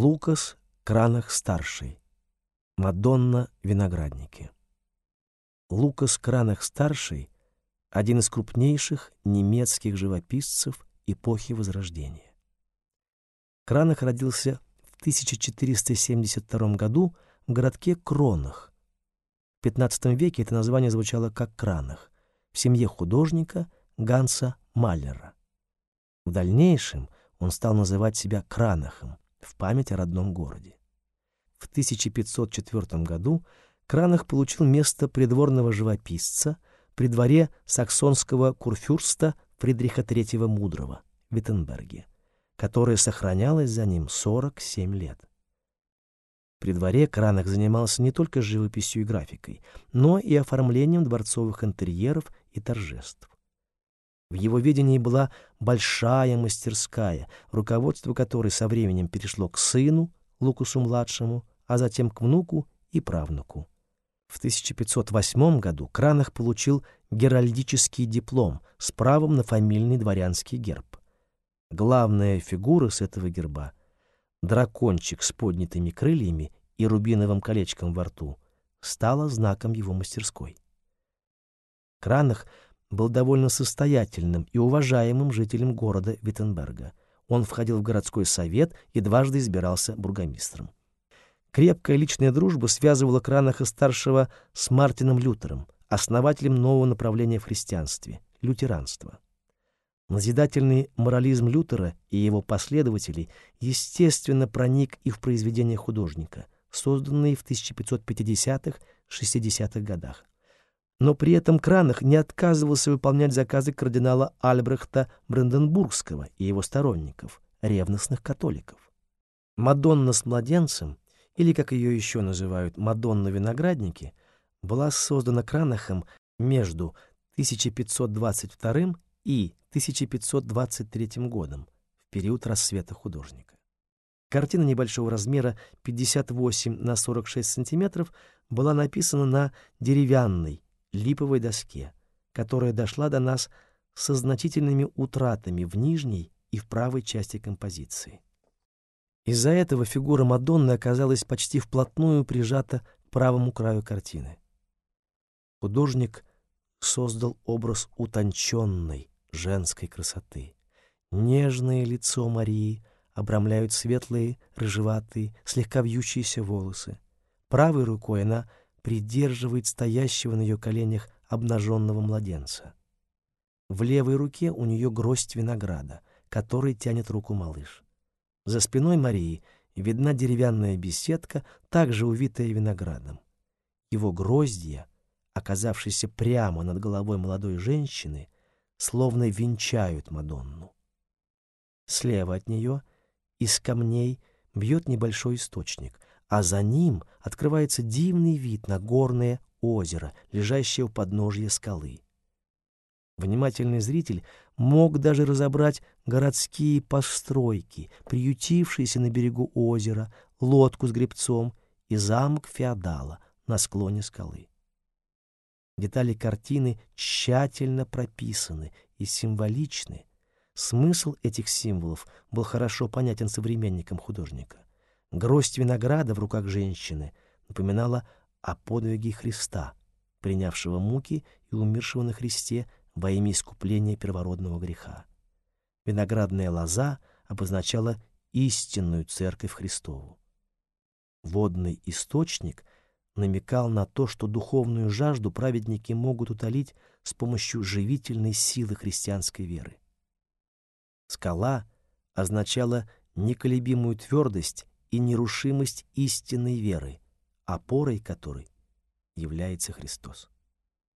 Лукас Кранах-старший. Мадонна Виноградники. Лукас Кранах-старший — один из крупнейших немецких живописцев эпохи Возрождения. Кранах родился в 1472 году в городке Кронах. В XV веке это название звучало как Кранах, в семье художника Ганса Маллера. В дальнейшем он стал называть себя Кранахом в память о родном городе. В 1504 году Кранах получил место придворного живописца при дворе саксонского курфюрста Фридриха III Мудрого в Виттенберге, которое сохранялось за ним 47 лет. При дворе Кранах занимался не только живописью и графикой, но и оформлением дворцовых интерьеров и торжеств. В его видении была большая мастерская, руководство которой со временем перешло к сыну, Лукусу-младшему, а затем к внуку и правнуку. В 1508 году Кранах получил геральдический диплом с правом на фамильный дворянский герб. Главная фигура с этого герба — дракончик с поднятыми крыльями и рубиновым колечком во рту — стала знаком его мастерской. Кранах — был довольно состоятельным и уважаемым жителем города Виттенберга. Он входил в городской совет и дважды избирался бургомистром. Крепкая личная дружба связывала Кранаха-старшего с Мартином Лютером, основателем нового направления в христианстве — лютеранства. Назидательный морализм Лютера и его последователей естественно проник и в произведения художника, созданные в 1550-60-х годах но при этом Кранах не отказывался выполнять заказы кардинала Альбрехта Бранденбургского и его сторонников, ревностных католиков. Мадонна с младенцем, или, как ее еще называют, Мадонна-виноградники, была создана Кранахом между 1522 и 1523 годом, в период рассвета художника. Картина небольшого размера 58 на 46 сантиметров была написана на деревянной, липовой доске, которая дошла до нас со значительными утратами в нижней и в правой части композиции. Из-за этого фигура Мадонны оказалась почти вплотную прижата к правому краю картины. Художник создал образ утонченной женской красоты. Нежное лицо Марии обрамляют светлые, рыжеватые, слегка вьющиеся волосы. Правой рукой она придерживает стоящего на ее коленях обнаженного младенца. В левой руке у нее гроздь винограда, который тянет руку малыш. За спиной Марии видна деревянная беседка, также увитая виноградом. Его гроздья, оказавшиеся прямо над головой молодой женщины, словно венчают Мадонну. Слева от нее из камней бьет небольшой источник, а за ним открывается дивный вид на горное озеро, лежащее у подножья скалы. Внимательный зритель мог даже разобрать городские постройки, приютившиеся на берегу озера, лодку с гребцом и замок феодала на склоне скалы. Детали картины тщательно прописаны и символичны. Смысл этих символов был хорошо понятен современникам художника. Гроздь винограда в руках женщины напоминала о подвиге Христа, принявшего муки и умершего на Христе во имя искупления первородного греха. Виноградная лоза обозначала истинную церковь Христову. Водный источник намекал на то, что духовную жажду праведники могут утолить с помощью живительной силы христианской веры. Скала означала неколебимую твердость и нерушимость истинной веры, опорой которой является Христос.